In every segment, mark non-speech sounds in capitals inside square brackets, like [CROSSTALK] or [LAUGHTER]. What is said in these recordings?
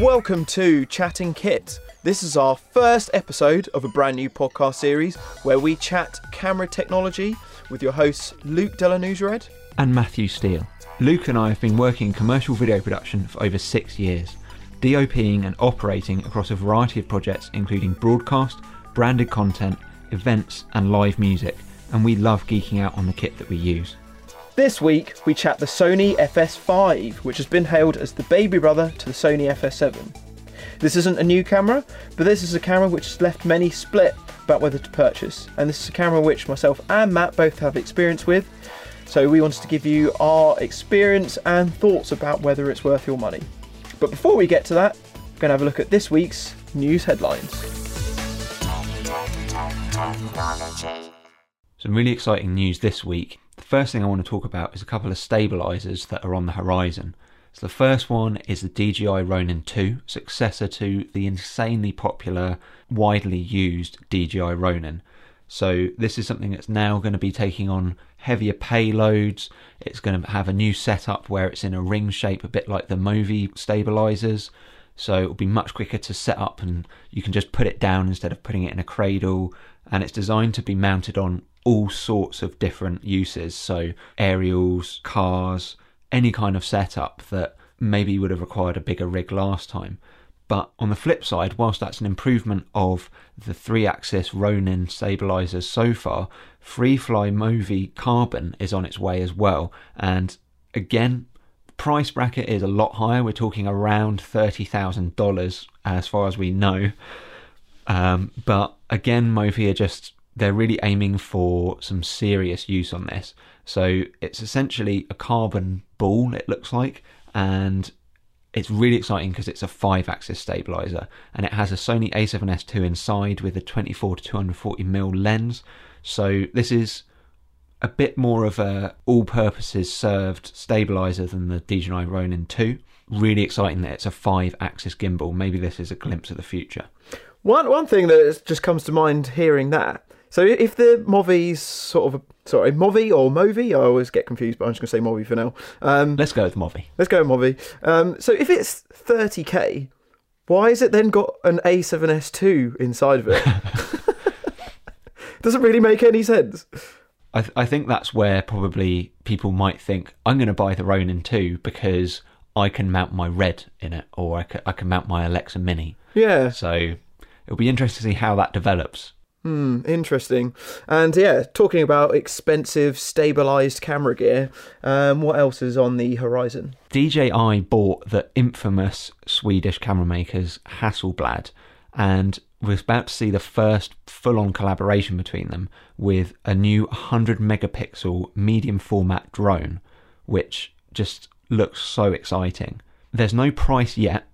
Welcome to Chatting Kit. This is our first episode of a brand new podcast series where we chat camera technology with your hosts Luke Delanusered and Matthew Steele. Luke and I have been working in commercial video production for over six years, DOPing and operating across a variety of projects including broadcast, branded content, events, and live music, and we love geeking out on the kit that we use. This week, we chat the Sony FS5, which has been hailed as the baby brother to the Sony FS7. This isn't a new camera, but this is a camera which has left many split about whether to purchase, and this is a camera which myself and Matt both have experience with, so we wanted to give you our experience and thoughts about whether it's worth your money. But before we get to that, we're going to have a look at this week's news headlines. Some really exciting news this week the first thing I want to talk about is a couple of stabilizers that are on the horizon. So the first one is the DJI Ronin 2, successor to the insanely popular, widely used DJI Ronin. So this is something that's now going to be taking on heavier payloads. It's going to have a new setup where it's in a ring shape, a bit like the Movi stabilizers. So it'll be much quicker to set up, and you can just put it down instead of putting it in a cradle. And it's designed to be mounted on all sorts of different uses. So, aerials, cars, any kind of setup that maybe would have required a bigger rig last time. But on the flip side, whilst that's an improvement of the three axis Ronin stabilizers so far, Freefly Movi Carbon is on its way as well. And again, price bracket is a lot higher. We're talking around $30,000 as far as we know. Um, but again, Movi are just they're really aiming for some serious use on this. So it's essentially a carbon ball, it looks like, and it's really exciting because it's a five axis stabilizer and it has a Sony a7S II inside with a 24 to 240 mm lens. So this is a bit more of a all purposes served stabilizer than the DJI Ronin 2. Really exciting that it's a five axis gimbal. Maybe this is a glimpse of the future. One one thing that just comes to mind hearing that so if the Movi's sort of a, sorry Movi or Movi, I always get confused, but I'm just going to say Movi for now. Um, let's go with Movi. Let's go with Movi. Um, so if it's 30k, why has it then got an A7S2 inside of it? [LAUGHS] [LAUGHS] Doesn't really make any sense. I, th- I think that's where probably people might think I'm going to buy the Ronin 2 because I can mount my Red in it, or I can, I can mount my Alexa Mini. Yeah. So it'll be interesting to see how that develops. Hmm, interesting. And yeah, talking about expensive stabilized camera gear, um, what else is on the horizon? DJI bought the infamous Swedish camera makers Hasselblad, and we're about to see the first full on collaboration between them with a new 100 megapixel medium format drone, which just looks so exciting. There's no price yet,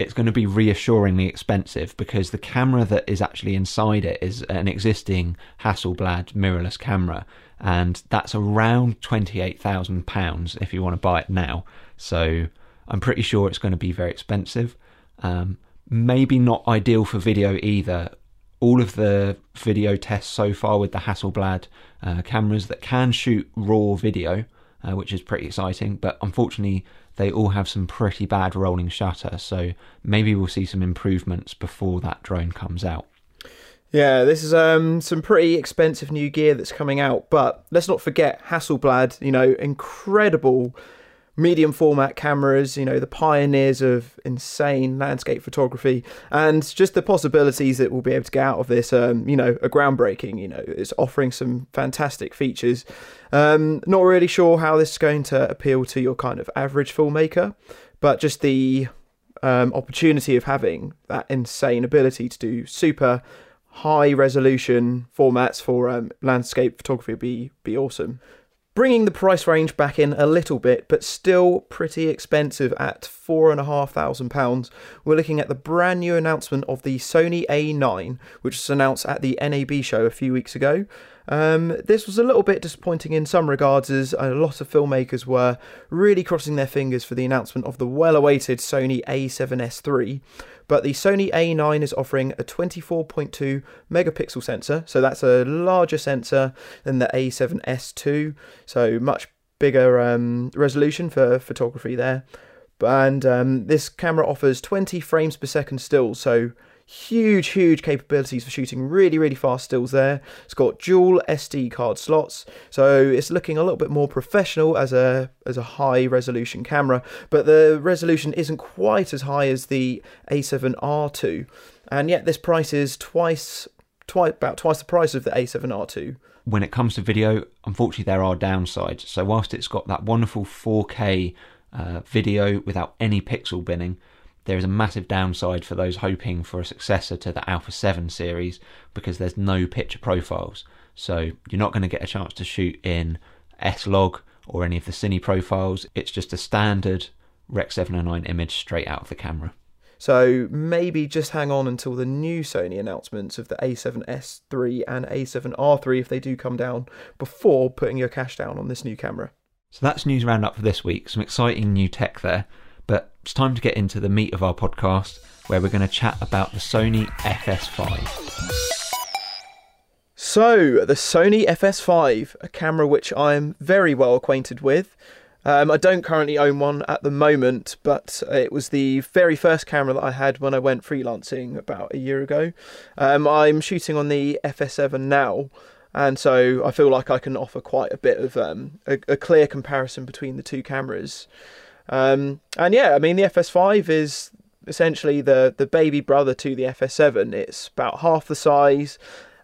it's going to be reassuringly expensive because the camera that is actually inside it is an existing Hasselblad mirrorless camera, and that's around £28,000 if you want to buy it now. So I'm pretty sure it's going to be very expensive. Um, maybe not ideal for video either. All of the video tests so far with the Hasselblad uh, cameras that can shoot raw video, uh, which is pretty exciting, but unfortunately, they all have some pretty bad rolling shutter. So maybe we'll see some improvements before that drone comes out. Yeah, this is um, some pretty expensive new gear that's coming out, but let's not forget Hasselblad, you know, incredible medium format cameras, you know, the pioneers of insane landscape photography, and just the possibilities that we'll be able to get out of this, um, you know, are groundbreaking. You know, it's offering some fantastic features. Um, not really sure how this is going to appeal to your kind of average filmmaker, but just the um, opportunity of having that insane ability to do super high resolution formats for um, landscape photography would be be awesome bringing the price range back in a little bit, but still pretty expensive at £4,500. We're looking at the brand new announcement of the Sony A9, which was announced at the NAB show a few weeks ago. Um, this was a little bit disappointing in some regards, as a lot of filmmakers were really crossing their fingers for the announcement of the well awaited Sony A7S III. But the Sony A9 is offering a 24.2 megapixel sensor, so that's a larger sensor than the A7S II, so much bigger um, resolution for photography there. And um, this camera offers 20 frames per second still, so huge, huge capabilities for shooting really, really fast stills there. It's got dual SD card slots, so it's looking a little bit more professional as a as a high resolution camera, but the resolution isn't quite as high as the A7R2, and yet this price is twice, twice about twice the price of the A7R2. When it comes to video, unfortunately, there are downsides. So whilst it's got that wonderful 4K uh, video without any pixel binning there is a massive downside for those hoping for a successor to the Alpha 7 series because there's no picture profiles. So you're not going to get a chance to shoot in S-Log or any of the Cine profiles. It's just a standard Rec 709 image straight out of the camera. So maybe just hang on until the new Sony announcements of the A7S3 and A7R3 if they do come down before putting your cash down on this new camera. So that's news roundup for this week. Some exciting new tech there. It's time to get into the meat of our podcast where we're going to chat about the Sony FS5. So, the Sony FS5, a camera which I'm very well acquainted with. Um, I don't currently own one at the moment, but it was the very first camera that I had when I went freelancing about a year ago. Um, I'm shooting on the FS7 now, and so I feel like I can offer quite a bit of um, a, a, clear comparison between the two cameras. Um, and yeah, I mean the FS5 is essentially the the baby brother to the FS7. It's about half the size,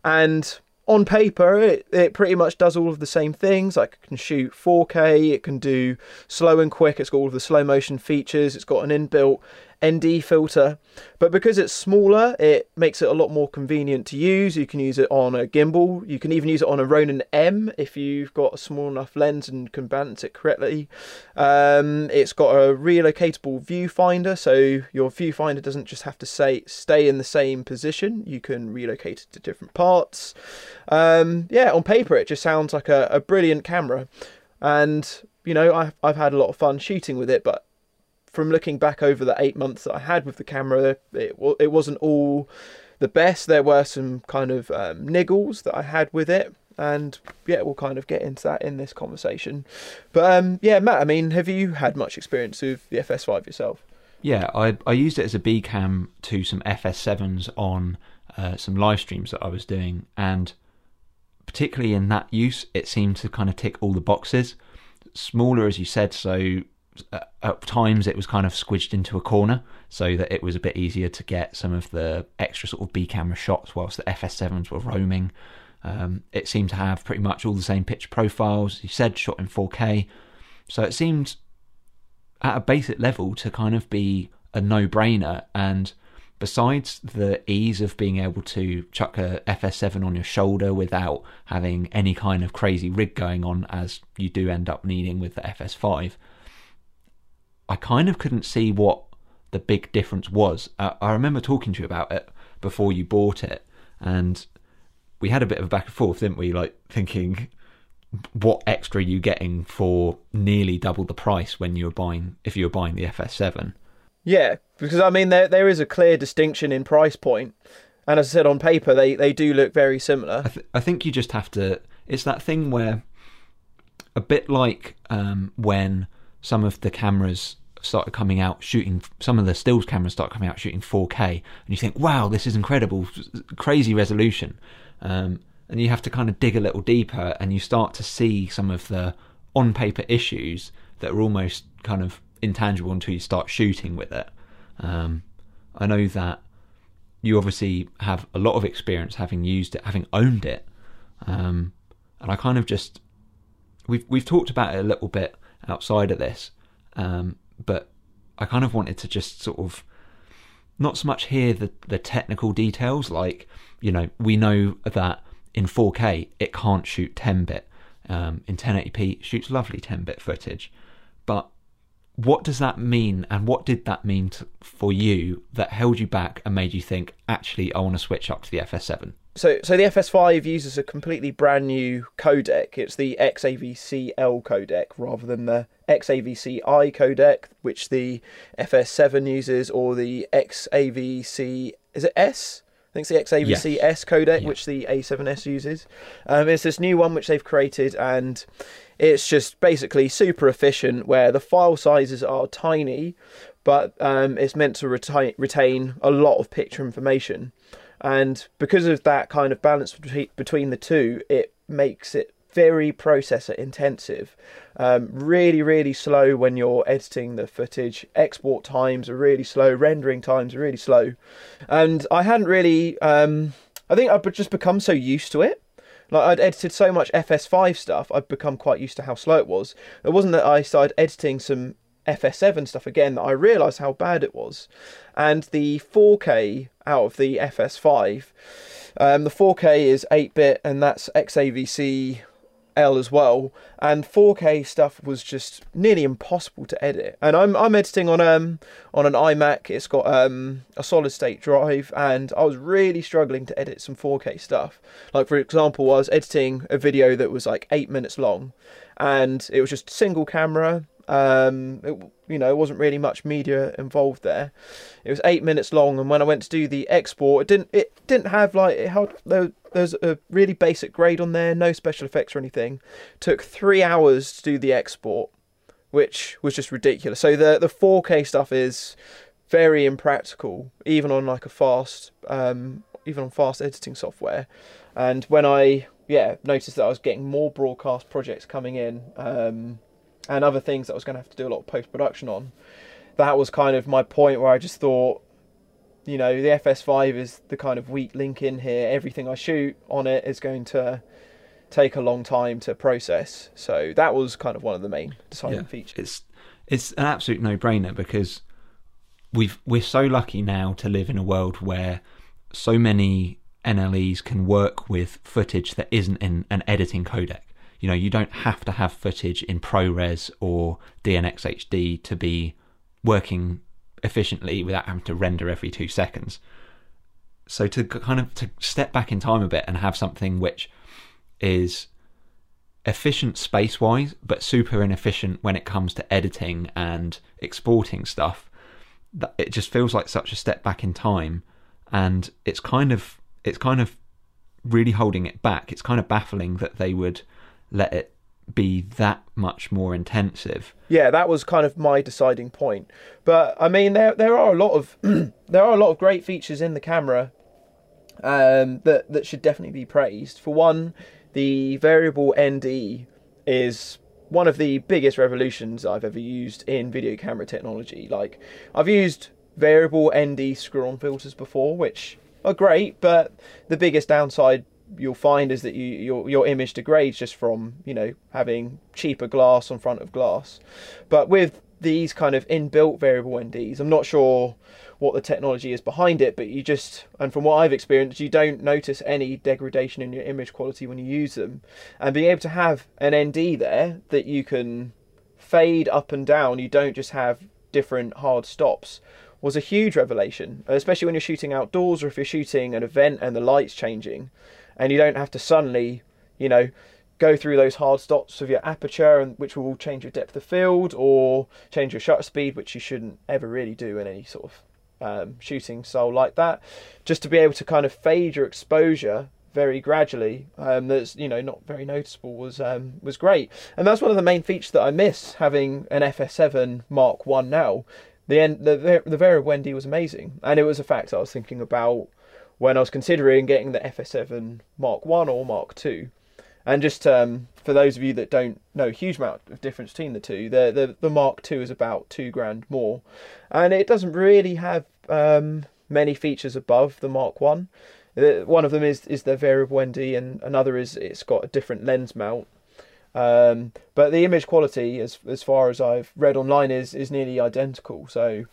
and on paper, it, it pretty much does all of the same things. Like it can shoot 4K, it can do slow and quick, it's got all of the slow motion features, it's got an inbuilt ND filter. But because it's smaller, it makes it a lot more convenient to use. You can use it on a gimbal. You can even use it on a Ronin M if you've got a small enough lens and can balance it correctly. Um, it's got a relocatable viewfinder, so your viewfinder doesn't just have to say stay in the same position. You can relocate it to different parts. Um, yeah, on paper it just sounds like a, a brilliant camera, and you know I've I've had a lot of fun shooting with it, but from looking back over the eight months that I had with the camera, it it wasn't all the best. There were some kind of um, niggles that I had with it, and yeah, we'll kind of get into that in this conversation. But um, yeah, Matt, I mean, have you had much experience with the FS5 yourself? Yeah, I I used it as a B cam to some FS7s on uh, some live streams that I was doing, and particularly in that use, it seemed to kind of tick all the boxes. Smaller, as you said, so at times it was kind of squidged into a corner so that it was a bit easier to get some of the extra sort of B camera shots whilst the FS7s were roaming. Um, it seemed to have pretty much all the same picture profiles. You said shot in 4K, so it seemed at a basic level to kind of be a no-brainer. And besides the ease of being able to chuck a FS7 on your shoulder without having any kind of crazy rig going on, as you do end up needing with the FS5 I kind of couldn't see what the big difference was. Uh, I remember talking to you about it before you bought it, and we had a bit of a back and forth, didn't we? Like thinking, what extra are you getting for nearly double the price when you were buying if you were buying the FS7? Yeah, because I mean there there is a clear distinction in price point, and as I said on paper, they they do look very similar. I, th- I think you just have to. It's that thing where, a bit like um, when some of the cameras started coming out shooting some of the stills cameras start coming out shooting 4K and you think wow this is incredible crazy resolution. Um, and you have to kind of dig a little deeper and you start to see some of the on paper issues that are almost kind of intangible until you start shooting with it. Um, I know that you obviously have a lot of experience having used it having owned it. Um, and I kind of just we've we've talked about it a little bit outside of this. Um, but I kind of wanted to just sort of not so much hear the, the technical details, like, you know, we know that in 4K it can't shoot 10 bit. Um, in 1080p, shoots lovely 10 bit footage. But what does that mean, and what did that mean to, for you that held you back and made you think, actually, I want to switch up to the FS7? So, so the FS5 uses a completely brand new codec. It's the XAVC-L codec rather than the XAVC-I codec, which the FS7 uses, or the XAVC is it s I think it's the XAVC S codec, Yeah. which the A7S uses. Um, it's this new one which they've created, and it's just basically super efficient. Where the file sizes are tiny, but um, it's meant to retain retain a lot of picture information, and because of that kind of balance between between the two, it makes it very processor intensive. Um, really, really slow when you're editing the footage. Export times are really slow. Rendering times are really slow. And I hadn't really. Um, I think I've just become so used to it. Like I'd edited so much FS5 stuff, I'd become quite used to how slow it was. It wasn't that I started editing some FS7 stuff again that I realised how bad it was. And the 4K out of the FS5, um, the 4K is 8-bit, and that's XAVC L as well. And 4K stuff was just nearly impossible to edit. And I'm I'm editing on um on an iMac. It's got um a solid state drive, and I was really struggling to edit some 4K stuff. Like for example, I was editing a video that was like eight minutes long, and it was just single camera. Um, it, you know, it wasn't really much media involved there. It was eight minutes long, and when I went to do the export, it didn't it didn't have like it held there, there's a really basic grade on there, no special effects or anything. Took three hours to do the export, which was just ridiculous. So the the 4K stuff is very impractical, even on like a fast, um, even on fast editing software. And when I yeah noticed that I was getting more broadcast projects coming in, um, and other things that I was going to have to do a lot of post production on, that was kind of my point where I just thought, you know, the FS5 is the kind of weak link in here. Everything I shoot on it is going to take a long time to process. So that was kind of one of the main deciding features. It's it's an absolute no brainer because we've we're so lucky now to live in a world where so many NLEs can work with footage that isn't in an editing codec. You know, you don't have to have footage in ProRes or DNxHD to be working efficiently without having to render every two seconds. So to kind of to step back in time a bit and have something which is efficient space wise, but super inefficient when it comes to editing and exporting stuff. It just feels like such a step back in time, and it's kind of it's kind of really holding it back. It's kind of baffling that they would let it be that much more intensive. Yeah, that was kind of my deciding point. But I mean, there there are a lot of [CLEARS THROAT] there are a lot of great features in the camera um, that that should definitely be praised. For one, the variable ND is one of the biggest revolutions I've ever used in video camera technology. Like I've used variable ND screw-on filters before, which are great, but the biggest downside you'll find is that you, your your image degrades just from you know having cheaper glass on front of glass. But with these kind of inbuilt variable NDs, I'm not sure what the technology is behind it, but you just and from what I've experienced, you don't notice any degradation in your image quality when you use them. And being able to have an ND there that you can fade up and down, you don't just have different hard stops was a huge revelation, especially when you're shooting outdoors or if you're shooting an event and the light's changing and you don't have to suddenly, you know, go through those hard stops of your aperture and which will change your depth of field or change your shutter speed, which you shouldn't ever really do in any sort of um, shooting style like that. Just to be able to kind of fade your exposure very gradually, um, that's you know not very noticeable was um, was great, and that's one of the main features that I miss having an FS7 Mark One now. The end, the the variable ND was amazing, and it was a fact I was thinking about when I was considering getting the FS7 Mark One or Mark Two. And just um, for those of you that don't know a huge amount of difference between the two, the the, the Mark Two is about two grand more, and it doesn't really have um, many features above the Mark One. Uh, One of them is is the variable ND, and another is it's got a different lens mount. Um, but the image quality, as as far as I've read online, is is nearly identical. So,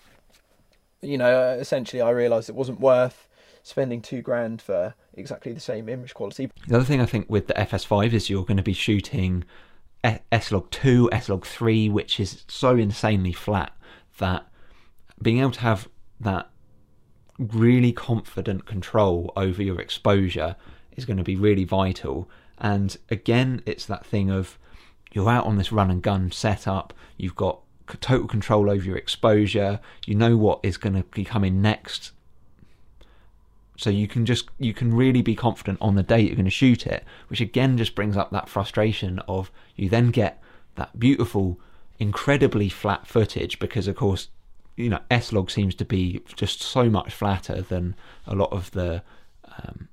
you know, essentially, I realised it wasn't worth spending two grand for exactly the same image quality. The other thing I think with the FS5 is you're going to be shooting S-Log 2, S-Log 3, which is so insanely flat that being able to have that really confident control over your exposure is going to be really vital. And again, it's that thing of you're out on this run and gun setup, you've got total control over your exposure, you know what is going to be coming next So you can just you can really be confident on the day you're going to shoot it, which again just brings up that frustration of you then get that beautiful, incredibly flat footage because of course you know S log seems to be just so much flatter than a lot of the um,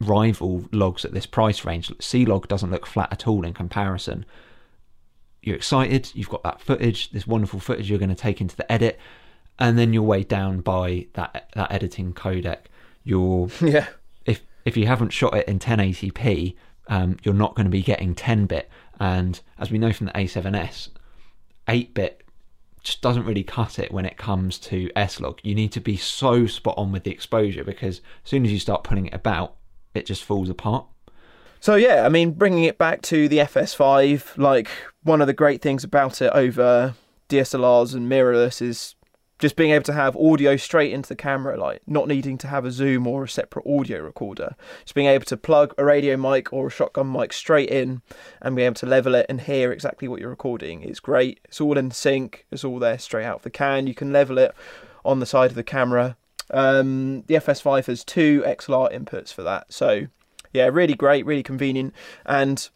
rival logs at this price range. C log doesn't look flat at all in comparison. You're excited, you've got that footage, this wonderful footage you're going to take into the edit, and then you're weighed down by that that editing codec. You're [LAUGHS] yeah. If if you haven't shot it in 1080p, um, you're not going to be getting 10 bit. And as we know from the A7S, 8 bit just doesn't really cut it when it comes to S log. You need to be so spot on with the exposure because as soon as you start putting it about, it just falls apart. So yeah, I mean, bringing it back to the FS5, like one of the great things about it over DSLRs and mirrorless is just being able to have audio straight into the camera, like not needing to have a zoom or a separate audio recorder. Just being able to plug a radio mic or a shotgun mic straight in and be able to level it and hear exactly what you're recording is great. It's all in sync, it's all there straight out of the can. You can level it on the side of the camera. Um, the FS5 has two XLR inputs for that. So, yeah, really great, really convenient. And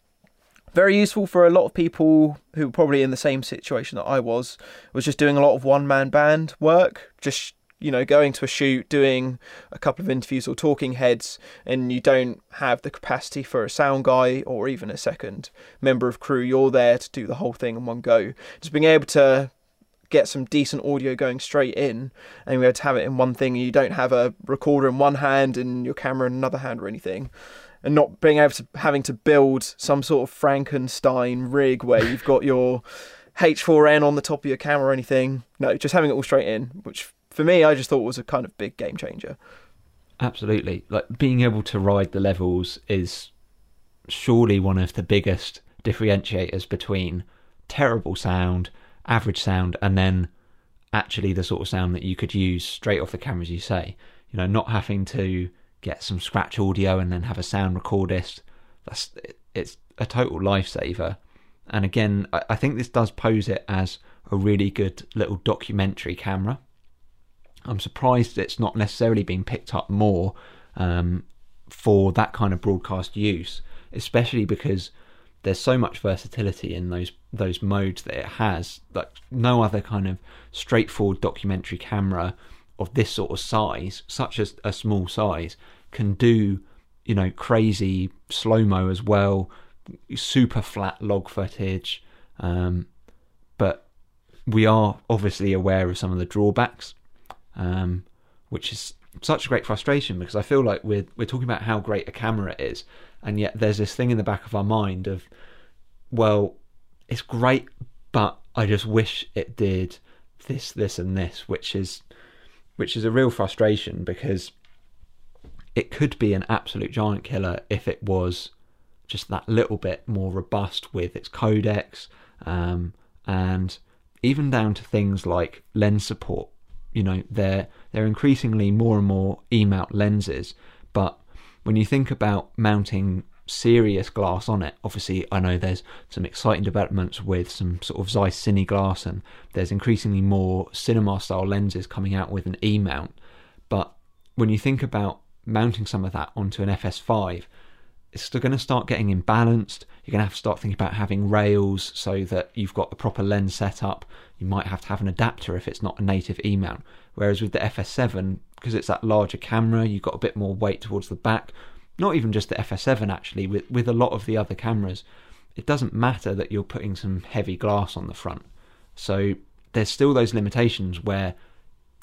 very useful for a lot of people who were probably in the same situation that I was. Was just doing a lot of one man band work, just you know going to a shoot, doing a couple of interviews or talking heads, and you don't have the capacity for a sound guy or even a second member of crew. You're there to do the whole thing in one go. Just being able to get some decent audio going straight in and be able to have it in one thing you don't have a recorder in one hand and your camera in another hand or anything and not being able to having to build some sort of Frankenstein rig where you've got your H4n on the top of your camera or anything. No, just having it all straight in, which for me I just thought was a kind of big game changer. Absolutely. Like being able to ride the levels is surely one of the biggest differentiators between terrible sound, average sound, and then actually the sort of sound that you could use straight off the camera, as you say. You know, not having to get some scratch audio and then have a sound recordist. That's it's a total lifesaver. And again, I think this does pose it as a really good little documentary camera. I'm surprised it's not necessarily being picked up more um, for that kind of broadcast use, especially because there's so much versatility in those those modes that it has. Like no other kind of straightforward documentary camera of this sort of size, such as a small size, can do, you know, crazy slow mo as well, super flat log footage. Um, but we are obviously aware of some of the drawbacks, um, which is such a great frustration because I feel like we're we're talking about how great a camera is, and yet there's this thing in the back of our mind of, well, it's great, but I just wish it did this, this, and this, which is which is a real frustration because it could be an absolute giant killer if it was just that little bit more robust with its codecs um, and even down to things like lens support. You know, they're they're increasingly more and more E-mount lenses, but when you think about mounting serious glass on it, obviously I know there's some exciting developments with some sort of Zeiss Cine glass, and there's increasingly more cinema style lenses coming out with an E-mount. But when you think about mounting some of that onto an FS5, it's still going to start getting imbalanced. You're going to have to start thinking about having rails so that you've got the proper lens set up. You might have to have an adapter if it's not a native E mount. Whereas with the FS7, because it's that larger camera, you've got a bit more weight towards the back. Not even just the FS7 actually, with, with a lot of the other cameras, it doesn't matter that you're putting some heavy glass on the front. So there's still those limitations where,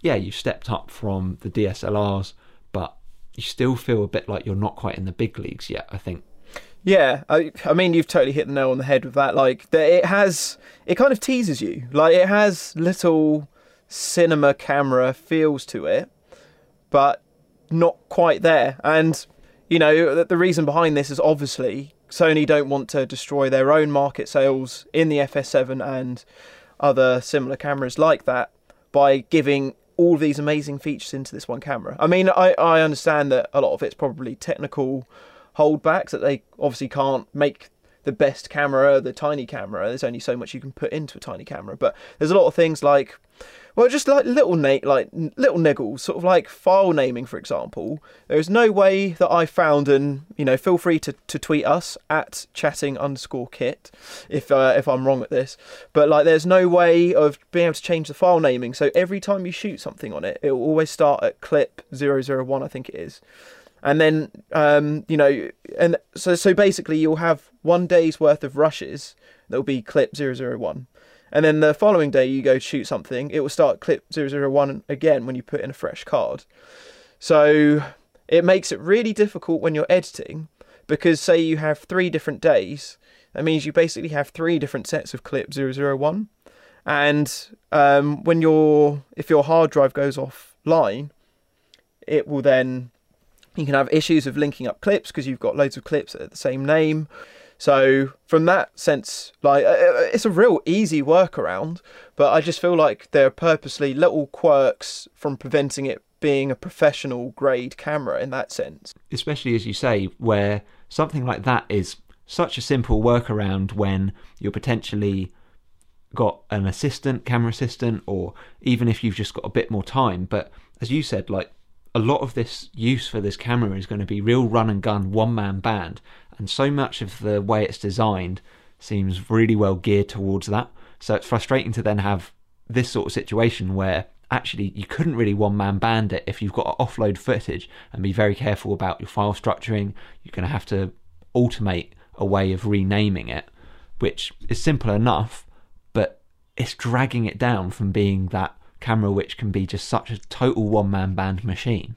yeah, you've stepped up from the DSLRs, but you still feel a bit like you're not quite in the big leagues yet. I think. Yeah, I, I mean, you've totally hit the nail on the head with that. Like, it has, it kind of teases you. Like, it has little cinema camera feels to it, but not quite there. And, you know, the reason behind this is obviously Sony don't want to destroy their own market sales in the FS7 and other similar cameras like that by giving all these amazing features into this one camera. I mean, I, I understand that a lot of it's probably technical holdbacks that they obviously can't make the best camera, the tiny camera. There's only so much you can put into a tiny camera, but there's a lot of things like Well, just like little na- like little niggles, sort of like file naming, for example. There is no way that I found, and you know, feel free to, to tweet us at chatting underscore kit if uh, if I'm wrong at this. But like, there's no way of being able to change the file naming. So every time you shoot something on it, it will always start at clip 001, I think it is. And then, um, you know, and so so basically, you'll have one day's worth of rushes that will be clip 001 and then the following day you go shoot something, it will start clip 001 again when you put in a fresh card. So it makes it really difficult when you're editing because say you have three different days, that means you basically have three different sets of clip 001. And um, when your if your hard drive goes offline, it will then you can have issues of linking up clips because you've got loads of clips at the same name. So from that sense, like uh, uh, it's a real easy workaround, but I just feel like there are purposely little quirks from preventing it being a professional grade camera in that sense. Especially as you say, where something like that is such a simple workaround when you're potentially got an assistant, camera assistant, or even if you've just got a bit more time. But as you said, like a lot of this use for this camera is going to be real run and gun, one man band and so much of the way it's designed seems really well geared towards that. So it's frustrating to then have this sort of situation where actually you couldn't really one man band it if you've got to offload footage and be very careful about your file structuring. You're going to have to automate a way of renaming it, which is simple enough, but it's dragging it down from being that camera which can be just such a total one man band machine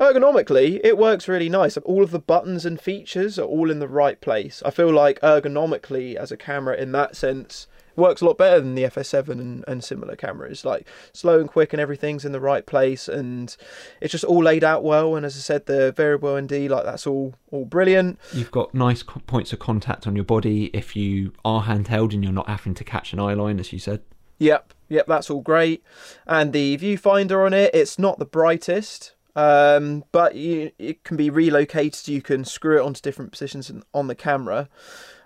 ergonomically it works really nice. All of the buttons and features are all in the right place. I feel like ergonomically as a camera in that sense works a lot better than the fs7 and, and similar cameras. Like slow and quick and everything's in the right place and it's just all laid out well. And as i said the variable nd like that's all all brilliant. You've got nice points of contact on your body if you are handheld and you're not having to catch an eye line as you said. Yep yep that's all great. And the viewfinder on it it's not the brightest um, but you, it can be relocated. You can screw it onto different positions on the camera.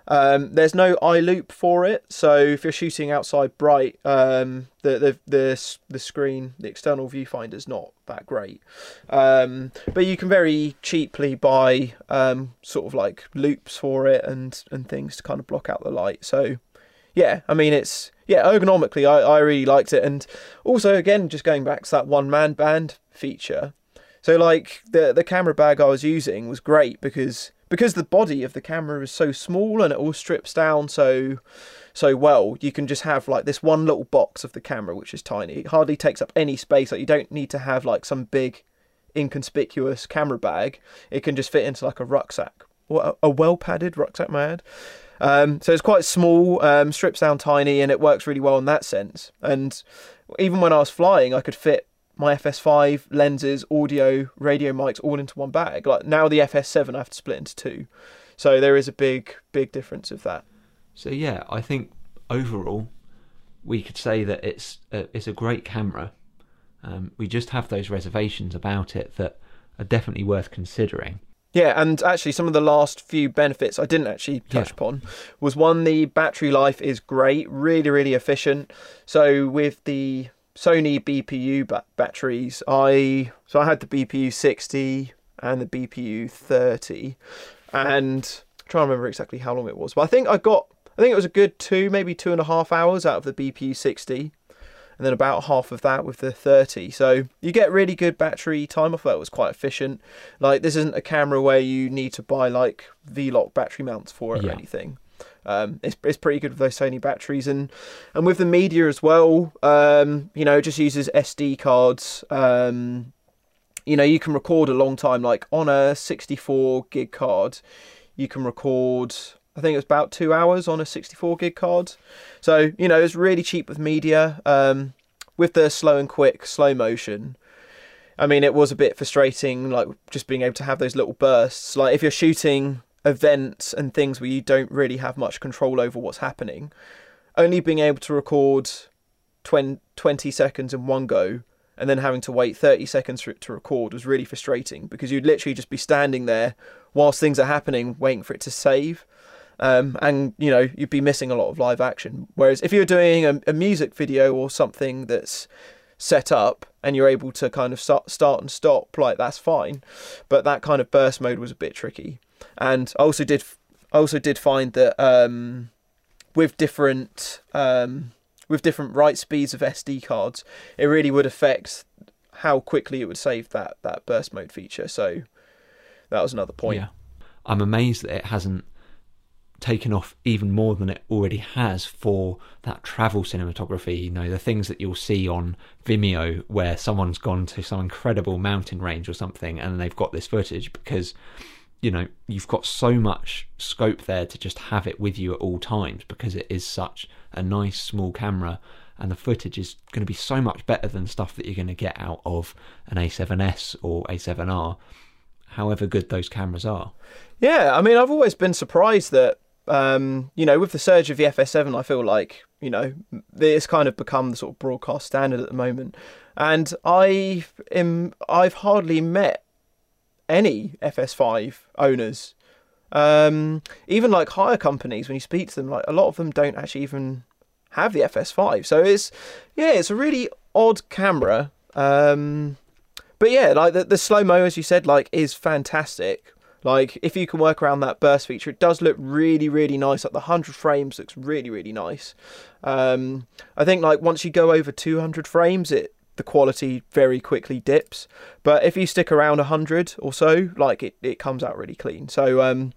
Um, there's no eye loupe for it, so if you're shooting outside bright, um, the, the the the screen, the external viewfinder is not that great. Um, but you can very cheaply buy um, sort of like loupes for it and and things to kind of block out the light. So yeah, I mean it's yeah ergonomically I, I really liked it, and also again just going back to that one man band feature. So like the the camera bag I was using was great because because the body of the camera is so small and it all strips down so so well. You can just have like this one little box of the camera which is tiny. It hardly takes up any space. Like you don't need to have like some big inconspicuous camera bag. It can just fit into like a rucksack. Or a well padded rucksack mad um, so it's quite small um, strips down tiny and it works really well in that sense. And even when i was flying i could fit my FS5 lenses, audio, radio mics all into one bag. Like now the FS7 I have to split into two. So there is a big big difference of that. So yeah, I think overall we could say that it's a, it's a great camera. Um, we just have those reservations about it that are definitely worth considering. Yeah, and actually, some of the last few benefits I didn't actually touch yeah. upon was one, the battery life is great, really, really efficient. So, with the Sony BPU ba- batteries. I so I had the BPU 60 and the BPU 30, and I'm trying to remember exactly how long it was, but I think I got I think it was a good two, maybe two and a half hours out of the BPU 60, and then about half of that with the 30. So you get really good battery time I thought It was quite efficient. Like this isn't a camera where you need to buy like V-Lock battery mounts for it yeah. or anything. Um, it's, it's pretty good with those Sony batteries and and with the media as well. Um, you know, just uses SD cards. Um, you know, you can record a long time. Like on a 64 gig card, you can record. I think it was about two hours on a 64 gig card. So you know, it's really cheap with media. Um, with the slow and quick slow motion. I mean, it was a bit frustrating, like just being able to have those little bursts. Like if you're shooting events and things where you don't really have much control over what's happening, only being able to record 20, 20 seconds in one go and then having to wait 30 seconds for it to record was really frustrating because you'd literally just be standing there whilst things are happening waiting for it to save. Um, and you know you'd be missing a lot of live action. Whereas if you're doing a, a music video or something that's set up and you're able to kind of start, and stop, like that's fine. But that kind of burst mode was a bit tricky. And I also did, I also did find that um, with different um, with different write speeds of SD cards, it really would affect how quickly it would save that that burst mode feature. So that was another point. Yeah. I'm amazed that it hasn't taken off even more than it already has for that travel cinematography. You know, the things that you'll see on Vimeo where someone's gone to some incredible mountain range or something and they've got this footage because, you know, you've got so much scope there to just have it with you at all times because it is such a nice small camera and the footage is going to be so much better than stuff that you're going to get out of an A7S or A7R, however good those cameras are. Yeah, I mean, I've always been surprised that um, you know, with the surge of the FS7, I feel like you know it's kind of become the sort of broadcast standard at the moment, and I am I've hardly met any FS5 owners, um, even like hire companies. When you speak to them, like a lot of them don't actually even have the FS5. So it's yeah, it's a really odd camera. Um, but yeah, like the, the slow mo, as you said, like is fantastic. Like if you can work around that burst feature, it does look really, really nice. Like the hundred frames looks really, really nice. Um, I think like once you go over two hundred frames, it the quality very quickly dips. But if you stick around hundred or so, like it, it comes out really clean. So um,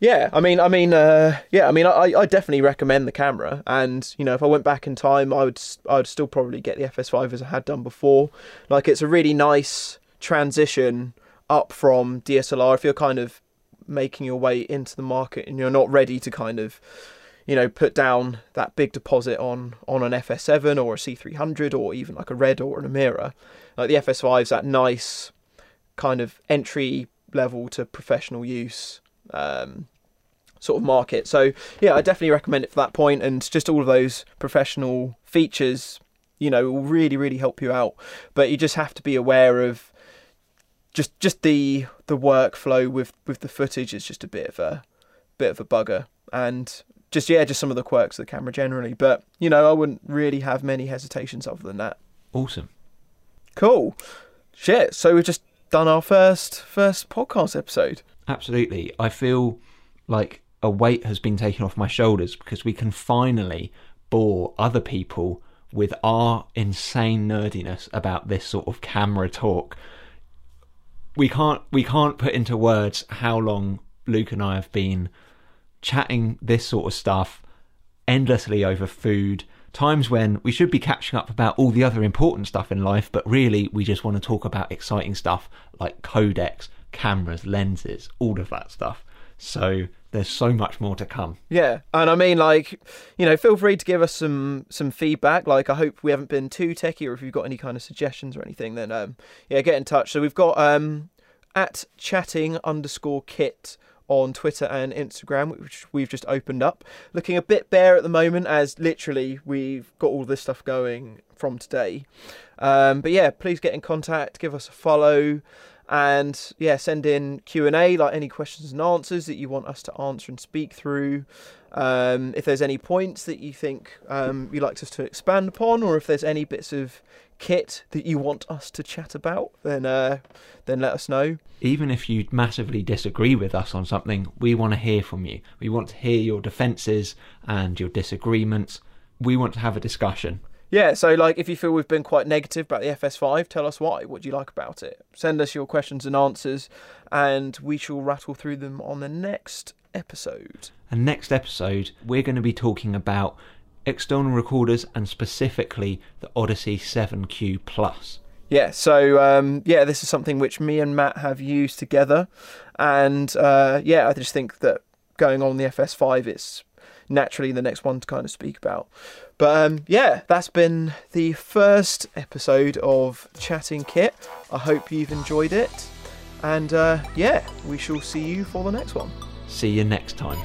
yeah, I mean, I mean, uh, yeah, I mean, I, I definitely recommend the camera, and you know, if I went back in time, I would, I would still probably get the FS5 as I had done before. Like, it's a really nice transition up from DSLR if you're kind of making your way into the market and you're not ready to kind of you know put down that big deposit on on an FS7 or a C300 or even like a Red or an Amira like the FS5 is that nice kind of entry level to professional use um, sort of market. So yeah I definitely recommend it for that point and just all of those professional features you know will really really help you out. But you just have to be aware of just just the the workflow with with the footage is just a bit of a bit of a bugger. And just yeah just some of the quirks of the camera generally. But you know i wouldn't really have many hesitations other than that. Awesome. Cool. Shit. So we've just done our first first podcast episode. Absolutely. I feel like a weight has been taken off my shoulders because we can finally bore other people with our insane nerdiness about this sort of camera talk we can't we can't put into words how long Luke and I have been chatting this sort of stuff endlessly over food. Times when we should be catching up about all the other important stuff in life, but really we just want to talk about exciting stuff like codecs, cameras, lenses, all of that stuff. So there's so much more to come. Yeah, and I mean, like, you know, feel free to give us some some feedback. Like, I hope we haven't been too techy, or if you've got any kind of suggestions or anything, then um, yeah, get in touch. So we've got um at chatting underscore kit on Twitter and Instagram, which we've just opened up. Looking a bit bare at the moment, as literally we've got all this stuff going from today. Um, but yeah, please get in contact, give us a follow and yeah send in q&a like any questions and answers that you want us to answer and speak through. Um, if there's any points that you think um, you'd like us to expand upon or if there's any bits of kit that you want us to chat about then uh, then let us know. Even if you massively disagree with us on something we want to hear from you. We want to hear your defenses and your disagreements. We want to have a discussion yeah, so like if you feel we've been quite negative about the FS5, tell us why. What do you like about it? Send us your questions and answers, and we shall rattle through them on the next episode. And next episode, we're going to be talking about external recorders and specifically the Odyssey 7Q Plus. Yeah, so um, yeah, this is something which me and Matt have used together, and uh, yeah, I just think that going on the FS5, it's naturally the next one to kind of speak about. But um, yeah, that's been the first episode of Chatting Kit. I hope you've enjoyed it. And uh, yeah, we shall see you for the next one. See you next time.